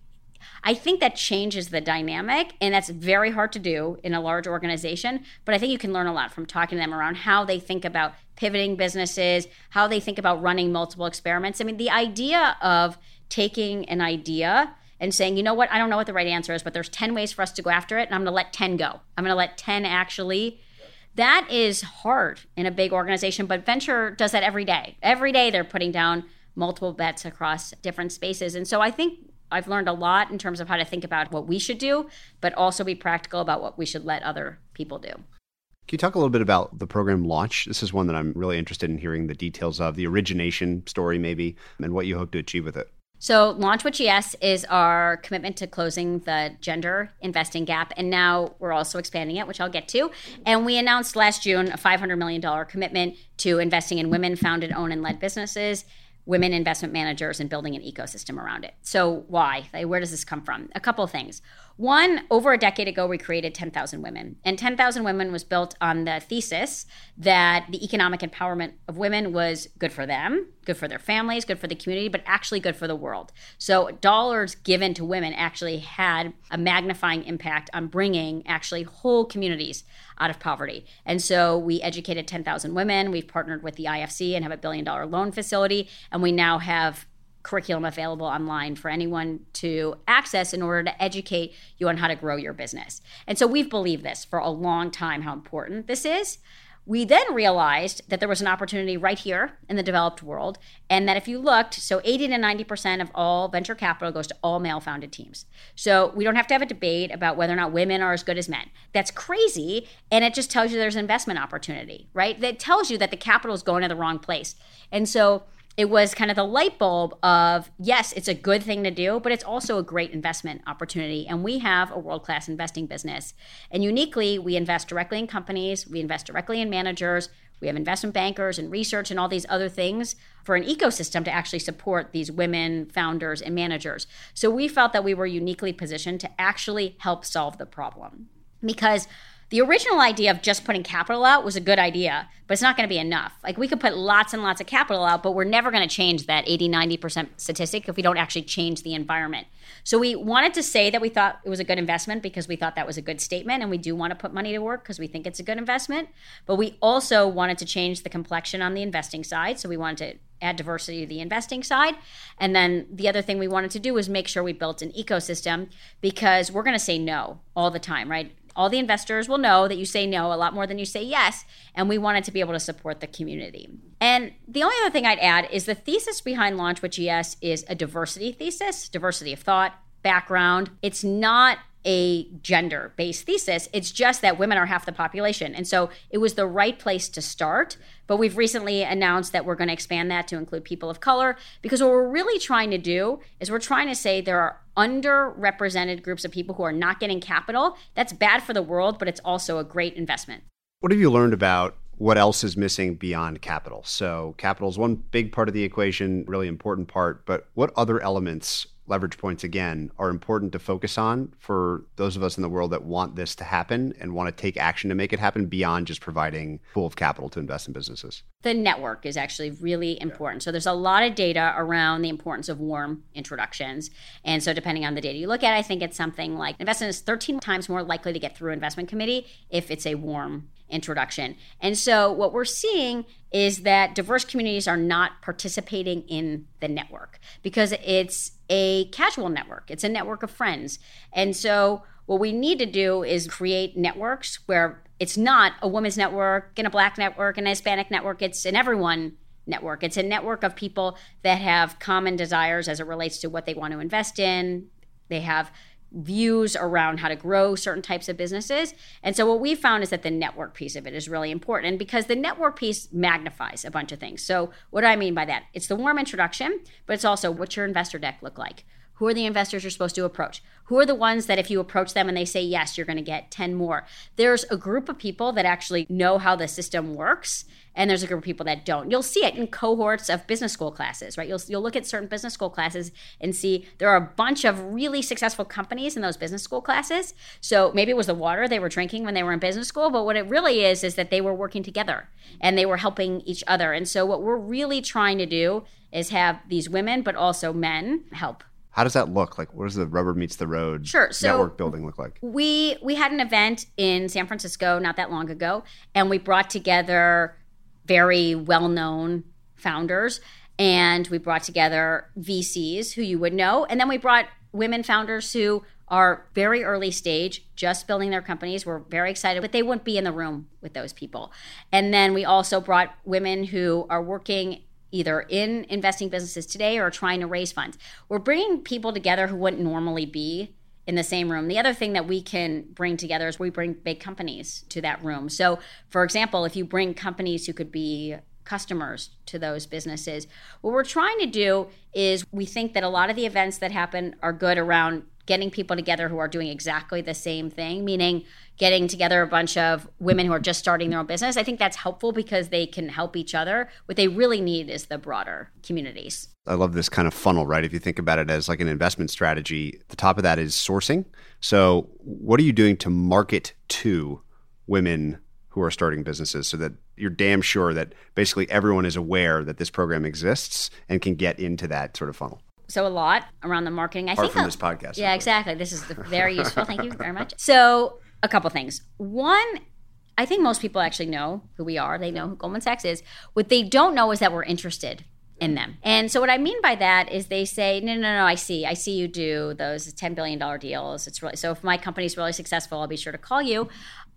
I think that changes the dynamic, and that's very hard to do in a large organization. But I think you can learn a lot from talking to them around how they think about pivoting businesses, how they think about running multiple experiments. I mean, the idea of taking an idea and saying, you know what, I don't know what the right answer is, but there's 10 ways for us to go after it, and I'm going to let 10 go. I'm going to let 10 actually. That is hard in a big organization, but venture does that every day. Every day they're putting down multiple bets across different spaces. And so I think I've learned a lot in terms of how to think about what we should do, but also be practical about what we should let other people do. Can you talk a little bit about the program launch? This is one that I'm really interested in hearing the details of, the origination story, maybe, and what you hope to achieve with it. So, Launch with GS is our commitment to closing the gender investing gap. And now we're also expanding it, which I'll get to. And we announced last June a $500 million commitment to investing in women founded, owned, and led businesses women investment managers and building an ecosystem around it. So, why? Where does this come from? A couple of things. One, over a decade ago, we created 10,000 Women. And 10,000 Women was built on the thesis that the economic empowerment of women was good for them, good for their families, good for the community, but actually good for the world. So, dollars given to women actually had a magnifying impact on bringing actually whole communities out of poverty. And so, we educated 10,000 women. We've partnered with the IFC and have a billion dollar loan facility. And we now have curriculum available online for anyone to access in order to educate you on how to grow your business. And so we've believed this for a long time how important this is. We then realized that there was an opportunity right here in the developed world, and that if you looked, so 80 to 90% of all venture capital goes to all male founded teams. So we don't have to have a debate about whether or not women are as good as men. That's crazy, and it just tells you there's an investment opportunity, right? That tells you that the capital is going to the wrong place. And so it was kind of the light bulb of yes, it's a good thing to do, but it's also a great investment opportunity. And we have a world class investing business. And uniquely, we invest directly in companies, we invest directly in managers, We have investment bankers and research and all these other things for an ecosystem to actually support these women founders and managers. So we felt that we were uniquely positioned to actually help solve the problem. Because the original idea of just putting capital out was a good idea, but it's not going to be enough. Like we could put lots and lots of capital out, but we're never going to change that 80, 90% statistic if we don't actually change the environment. So we wanted to say that we thought it was a good investment because we thought that was a good statement and we do want to put money to work because we think it's a good investment. But we also wanted to change the complexion on the investing side. So we wanted to add diversity to the investing side. And then the other thing we wanted to do was make sure we built an ecosystem because we're going to say no all the time, right? All the investors will know that you say no a lot more than you say yes. And we wanted to be able to support the community. And the only other thing I'd add is the thesis behind Launch with GS is a diversity thesis, diversity of thought, background. It's not a gender based thesis. It's just that women are half the population. And so it was the right place to start. But we've recently announced that we're going to expand that to include people of color because what we're really trying to do is we're trying to say there are underrepresented groups of people who are not getting capital. That's bad for the world, but it's also a great investment. What have you learned about what else is missing beyond capital? So, capital is one big part of the equation, really important part, but what other elements leverage points again are important to focus on for those of us in the world that want this to happen and want to take action to make it happen beyond just providing pool of capital to invest in businesses. The network is actually really important. So there's a lot of data around the importance of warm introductions. And so depending on the data you look at i think it's something like investment is 13 times more likely to get through investment committee if it's a warm introduction. And so what we're seeing is that diverse communities are not participating in the network because it's a casual network, it's a network of friends. And so what we need to do is create networks where it's not a women's network and a black network and a Hispanic network, it's an everyone network. It's a network of people that have common desires as it relates to what they want to invest in. They have views around how to grow certain types of businesses. And so what we found is that the network piece of it is really important because the network piece magnifies a bunch of things. So what do I mean by that? It's the warm introduction, but it's also what's your investor deck look like? Who are the investors you're supposed to approach? Who are the ones that if you approach them and they say yes, you're going to get 10 more? There's a group of people that actually know how the system works and there's a group of people that don't. You'll see it in cohorts of business school classes, right? You'll you'll look at certain business school classes and see there are a bunch of really successful companies in those business school classes. So maybe it was the water they were drinking when they were in business school, but what it really is is that they were working together and they were helping each other. And so what we're really trying to do is have these women but also men help how does that look? Like, what does the rubber meets the road sure. so network building look like? We we had an event in San Francisco not that long ago, and we brought together very well known founders, and we brought together VCs who you would know, and then we brought women founders who are very early stage, just building their companies. We're very excited, but they wouldn't be in the room with those people. And then we also brought women who are working either in investing businesses today or trying to raise funds. We're bringing people together who wouldn't normally be in the same room. The other thing that we can bring together is we bring big companies to that room. So, for example, if you bring companies who could be customers to those businesses, what we're trying to do is we think that a lot of the events that happen are good around getting people together who are doing exactly the same thing, meaning getting together a bunch of women who are just starting their own business. I think that's helpful because they can help each other. What they really need is the broader communities. I love this kind of funnel, right? If you think about it as like an investment strategy, the top of that is sourcing. So, what are you doing to market to women who are starting businesses so that you're damn sure that basically everyone is aware that this program exists and can get into that sort of funnel? so a lot around the marketing. I Apart think from this podcast. Yeah, exactly. This is very *laughs* useful. Thank you very much. So a couple things. One, I think most people actually know who we are. They know who Goldman Sachs is. What they don't know is that we're interested in them. And so what I mean by that is they say, no, no, no, I see. I see you do those $10 billion deals. It's really so if my company's really successful, I'll be sure to call you.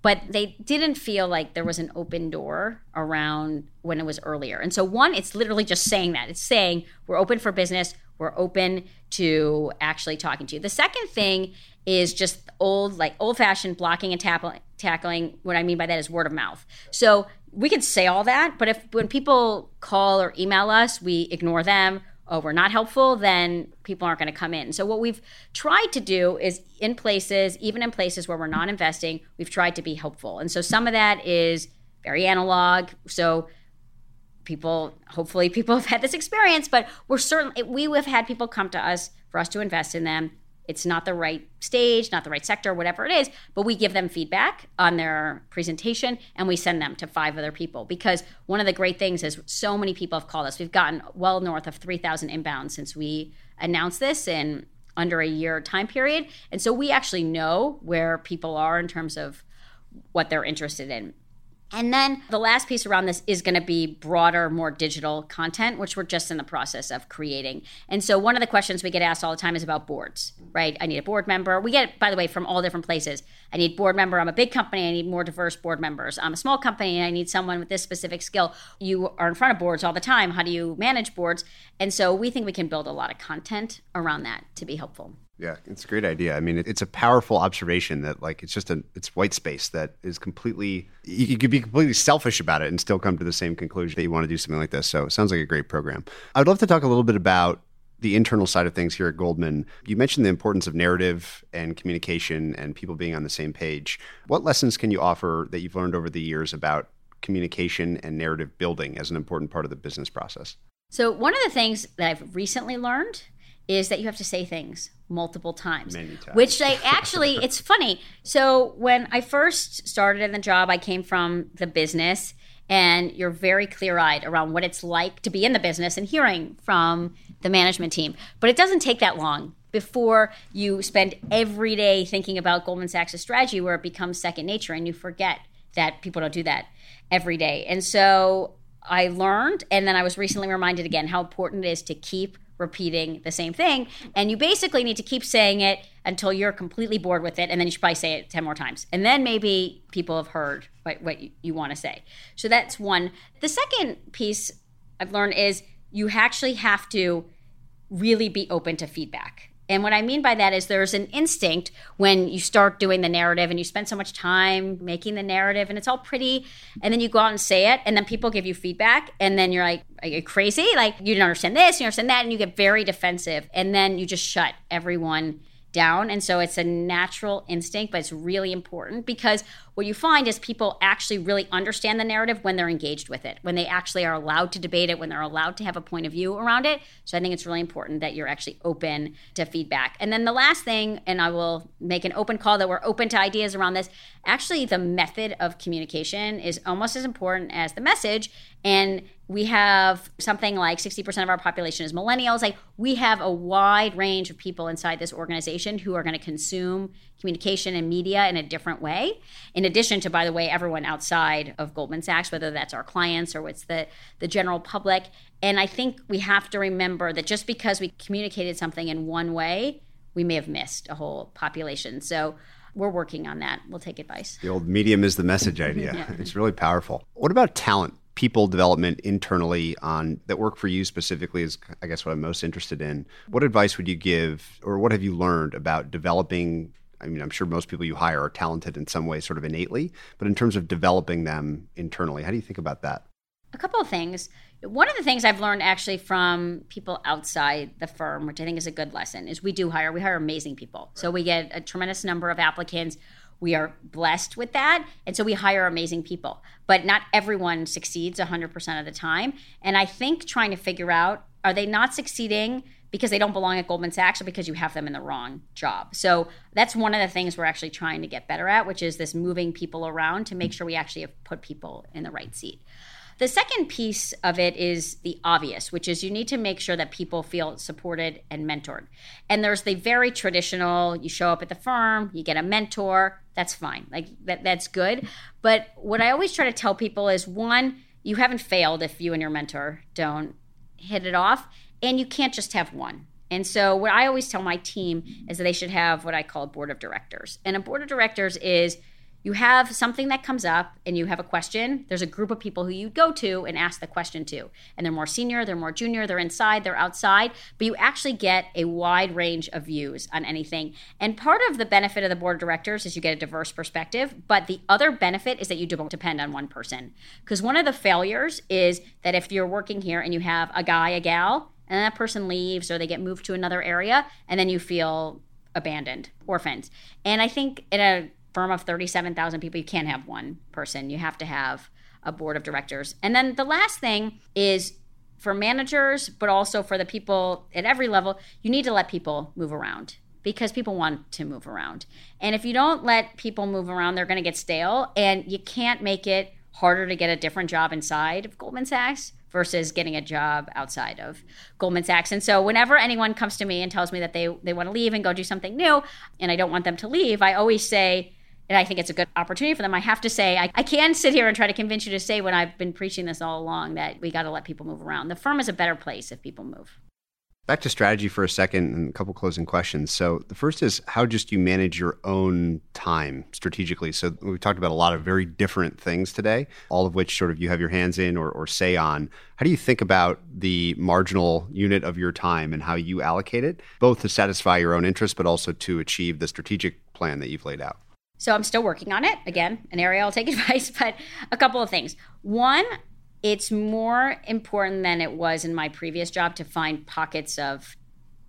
But they didn't feel like there was an open door around when it was earlier. And so one, it's literally just saying that. It's saying we're open for business we're open to actually talking to you. The second thing is just old, like old fashioned blocking and tackling. Tackling. What I mean by that is word of mouth. So we can say all that, but if when people call or email us, we ignore them. Oh, we're not helpful, then people aren't going to come in. So what we've tried to do is in places, even in places where we're not investing, we've tried to be helpful. And so some of that is very analog. So people, hopefully, people have had this experience, but we're certainly we have had people come to us for us to invest in them. It's not the right stage, not the right sector, whatever it is, but we give them feedback on their presentation and we send them to five other people because one of the great things is so many people have called us. We've gotten well north of 3,000 inbounds since we announced this in under a year time period. And so we actually know where people are in terms of what they're interested in. And then the last piece around this is going to be broader, more digital content, which we're just in the process of creating. And so, one of the questions we get asked all the time is about boards, right? I need a board member. We get, by the way, from all different places. I need board member. I'm a big company. I need more diverse board members. I'm a small company and I need someone with this specific skill. You are in front of boards all the time. How do you manage boards? And so, we think we can build a lot of content around that to be helpful. Yeah, it's a great idea. I mean, it's a powerful observation that like it's just a it's white space that is completely you could be completely selfish about it and still come to the same conclusion that you want to do something like this. So it sounds like a great program. I'd love to talk a little bit about the internal side of things here at Goldman. You mentioned the importance of narrative and communication and people being on the same page. What lessons can you offer that you've learned over the years about communication and narrative building as an important part of the business process? So, one of the things that I've recently learned is that you have to say things multiple times. Times. Which I *laughs* actually, it's funny. So when I first started in the job, I came from the business, and you're very clear eyed around what it's like to be in the business and hearing from the management team. But it doesn't take that long before you spend every day thinking about Goldman Sachs' strategy where it becomes second nature and you forget that people don't do that every day. And so I learned, and then I was recently reminded again how important it is to keep repeating the same thing. And you basically need to keep saying it until you're completely bored with it. And then you should probably say it 10 more times. And then maybe people have heard what, what you, you want to say. So that's one. The second piece I've learned is you actually have to really be open to feedback. And what I mean by that is there's an instinct when you start doing the narrative and you spend so much time making the narrative and it's all pretty. And then you go out and say it, and then people give you feedback. And then you're like, Are you crazy? Like, you don't understand this, you understand that. And you get very defensive. And then you just shut everyone down. And so it's a natural instinct, but it's really important because what you find is people actually really understand the narrative when they're engaged with it, when they actually are allowed to debate it, when they're allowed to have a point of view around it. So I think it's really important that you're actually open to feedback. And then the last thing, and I will make an open call that we're open to ideas around this. Actually, the method of communication is almost as important as the message. And we have something like 60% of our population is millennials. Like we have a wide range of people inside this organization who are going to consume communication and media in a different way. Addition to, by the way, everyone outside of Goldman Sachs, whether that's our clients or what's the, the general public. And I think we have to remember that just because we communicated something in one way, we may have missed a whole population. So we're working on that. We'll take advice. The old medium is the message idea. *laughs* Yeah. It's really powerful. What about talent? People development internally on that work for you specifically is I guess what I'm most interested in. What advice would you give or what have you learned about developing I mean, I'm sure most people you hire are talented in some way, sort of innately, but in terms of developing them internally, how do you think about that? A couple of things. One of the things I've learned actually from people outside the firm, which I think is a good lesson, is we do hire. We hire amazing people. So we get a tremendous number of applicants. We are blessed with that. And so we hire amazing people. But not everyone succeeds 100% of the time. And I think trying to figure out are they not succeeding because they don't belong at Goldman Sachs or because you have them in the wrong job. So that's one of the things we're actually trying to get better at, which is this moving people around to make sure we actually have put people in the right seat. The second piece of it is the obvious, which is you need to make sure that people feel supported and mentored. And there's the very traditional you show up at the firm, you get a mentor, that's fine. Like that that's good. But what I always try to tell people is one, you haven't failed if you and your mentor don't hit it off, and you can't just have one. And so, what I always tell my team is that they should have what I call a board of directors. And a board of directors is you have something that comes up and you have a question, there's a group of people who you go to and ask the question to. And they're more senior, they're more junior, they're inside, they're outside, but you actually get a wide range of views on anything. And part of the benefit of the board of directors is you get a diverse perspective, but the other benefit is that you don't depend on one person. Because one of the failures is that if you're working here and you have a guy, a gal, and that person leaves or they get moved to another area, and then you feel abandoned, orphaned. And I think in a firm of 37,000 people, you can't have one person. You have to have a board of directors. And then the last thing is for managers, but also for the people at every level, you need to let people move around because people want to move around. And if you don't let people move around, they're going to get stale and you can't make it harder to get a different job inside of Goldman Sachs versus getting a job outside of Goldman Sachs. And so whenever anyone comes to me and tells me that they they want to leave and go do something new and I don't want them to leave, I always say and I think it's a good opportunity for them. I have to say, I, I can sit here and try to convince you to say when I've been preaching this all along that we got to let people move around. The firm is a better place if people move. Back to strategy for a second and a couple closing questions. So, the first is how just you manage your own time strategically. So, we've talked about a lot of very different things today, all of which sort of you have your hands in or, or say on. How do you think about the marginal unit of your time and how you allocate it, both to satisfy your own interests, but also to achieve the strategic plan that you've laid out? So, I'm still working on it. Again, an area I'll take *laughs* advice, but a couple of things. One, it's more important than it was in my previous job to find pockets of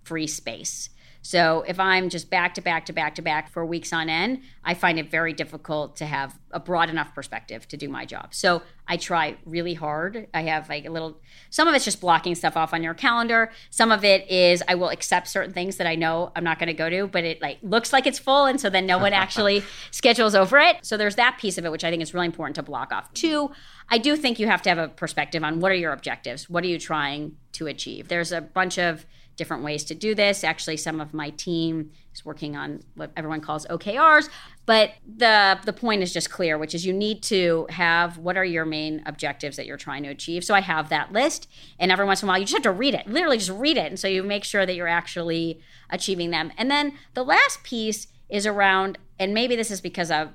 free space. So if I'm just back to back to back to back for weeks on end, I find it very difficult to have a broad enough perspective to do my job. So I try really hard. I have like a little some of it's just blocking stuff off on your calendar. Some of it is I will accept certain things that I know I'm not going to go to, but it like looks like it's full and so then no one actually *laughs* schedules over it. So there's that piece of it which I think is really important to block off. Two, I do think you have to have a perspective on what are your objectives? What are you trying to achieve? There's a bunch of different ways to do this. Actually, some of my team is working on what everyone calls OKRs, but the the point is just clear, which is you need to have what are your main objectives that you're trying to achieve. So I have that list, and every once in a while you just have to read it, literally just read it, and so you make sure that you're actually achieving them. And then the last piece is around, and maybe this is because of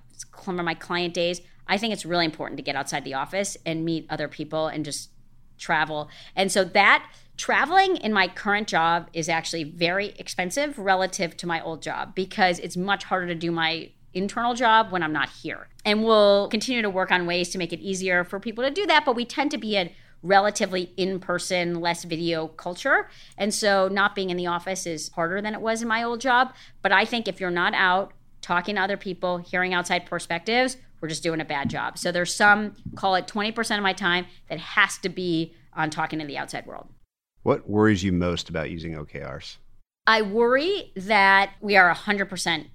some of my client days. I think it's really important to get outside the office and meet other people and just travel. And so that traveling in my current job is actually very expensive relative to my old job because it's much harder to do my internal job when I'm not here. And we'll continue to work on ways to make it easier for people to do that, but we tend to be a relatively in person, less video culture. And so not being in the office is harder than it was in my old job. But I think if you're not out talking to other people, hearing outside perspectives, we're just doing a bad job. So there's some, call it 20% of my time, that has to be on talking to the outside world. What worries you most about using OKRs? I worry that we are 100%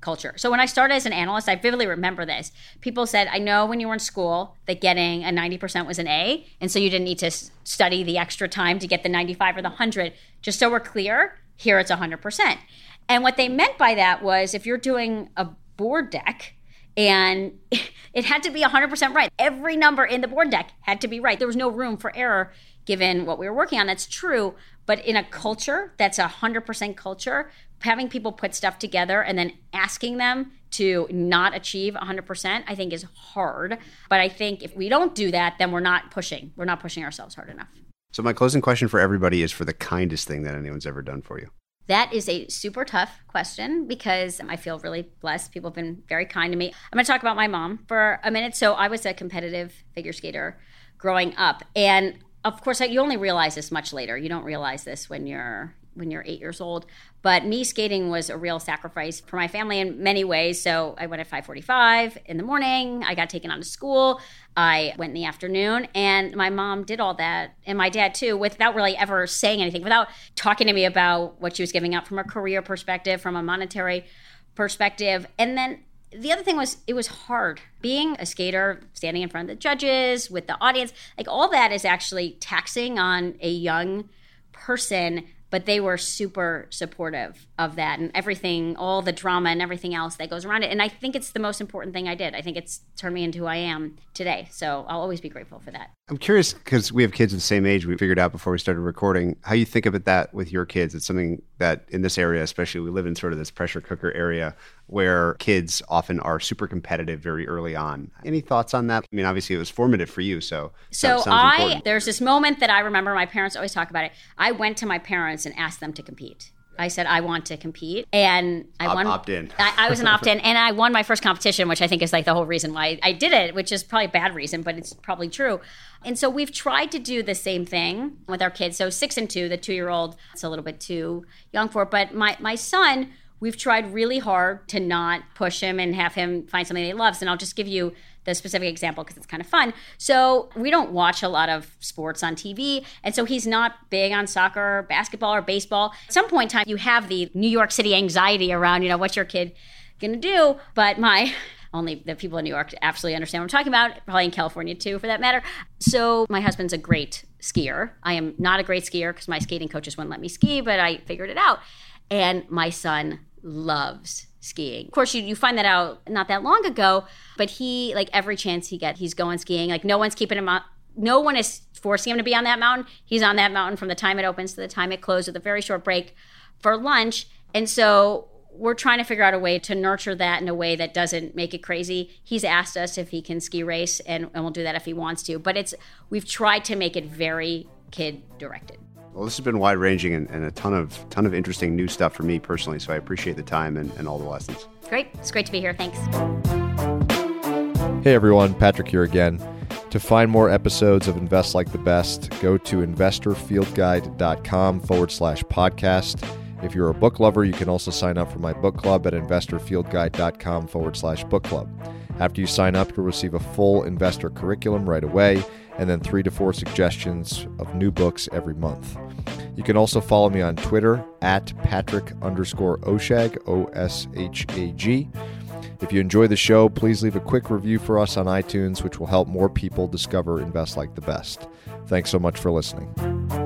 culture. So when I started as an analyst, I vividly remember this. People said, I know when you were in school that getting a 90% was an A, and so you didn't need to study the extra time to get the 95 or the 100. Just so we're clear, here it's 100%. And what they meant by that was if you're doing a board deck, and *laughs* it had to be 100% right. Every number in the board deck had to be right. There was no room for error given what we were working on. That's true. But in a culture that's a 100% culture, having people put stuff together and then asking them to not achieve 100%, I think is hard. But I think if we don't do that, then we're not pushing. We're not pushing ourselves hard enough. So, my closing question for everybody is for the kindest thing that anyone's ever done for you. That is a super tough question because I feel really blessed. People have been very kind to me. I'm going to talk about my mom for a minute. So, I was a competitive figure skater growing up. And of course, you only realize this much later. You don't realize this when you're when you're eight years old. But me skating was a real sacrifice for my family in many ways. So I went at 5:45 in the morning. I got taken out of school. I went in the afternoon, and my mom did all that, and my dad too, without really ever saying anything, without talking to me about what she was giving up from a career perspective, from a monetary perspective, and then the other thing was it was hard being a skater standing in front of the judges with the audience like all that is actually taxing on a young person but they were super supportive of that and everything, all the drama and everything else that goes around it. And I think it's the most important thing I did. I think it's turned me into who I am today. So I'll always be grateful for that. I'm curious because we have kids the same age. We figured out before we started recording how you think about that with your kids. It's something that in this area, especially, we live in sort of this pressure cooker area where kids often are super competitive very early on. Any thoughts on that? I mean, obviously, it was formative for you. So, so I important. there's this moment that I remember. My parents always talk about it. I went to my parents and asked them to compete. I said I want to compete, and I Op- won. Opt in. I, I was an opt in, *laughs* and I won my first competition, which I think is like the whole reason why I did it, which is probably a bad reason, but it's probably true. And so we've tried to do the same thing with our kids. So six and two, the two year old, it's a little bit too young for it, but my my son we've tried really hard to not push him and have him find something he loves. And I'll just give you the specific example because it's kind of fun. So we don't watch a lot of sports on TV. And so he's not big on soccer, basketball, or baseball. At some point in time, you have the New York City anxiety around, you know, what's your kid going to do? But my *laughs* only the people in New York absolutely understand what I'm talking about, probably in California too, for that matter. So, my husband's a great skier. I am not a great skier because my skating coaches wouldn't let me ski, but I figured it out. And my son loves skiing. Of course, you, you find that out not that long ago, but he, like every chance he gets, he's going skiing. Like, no one's keeping him up. No one is forcing him to be on that mountain. He's on that mountain from the time it opens to the time it closes with a very short break for lunch. And so we're trying to figure out a way to nurture that in a way that doesn't make it crazy. He's asked us if he can ski race, and, and we'll do that if he wants to. But it's we've tried to make it very kid directed. Well, this has been wide ranging and, and, a ton of ton of interesting new stuff for me personally. So I appreciate the time and, and all the lessons. Great, it's great to be here. Thanks. Hey everyone, Patrick here again. To find more episodes of Invest Like the Best, go to investorfieldguide.com forward slash podcast. If you're a book lover, you can also sign up for my book club at investorfieldguide.com forward slash book club. After you sign up, you'll receive a full investor curriculum right away and then three to four suggestions of new books every month. You can also follow me on Twitter at Patrick underscore Oshag, O S H A G. If you enjoy the show, please leave a quick review for us on iTunes, which will help more people discover Invest Like the Best. Thanks so much for listening.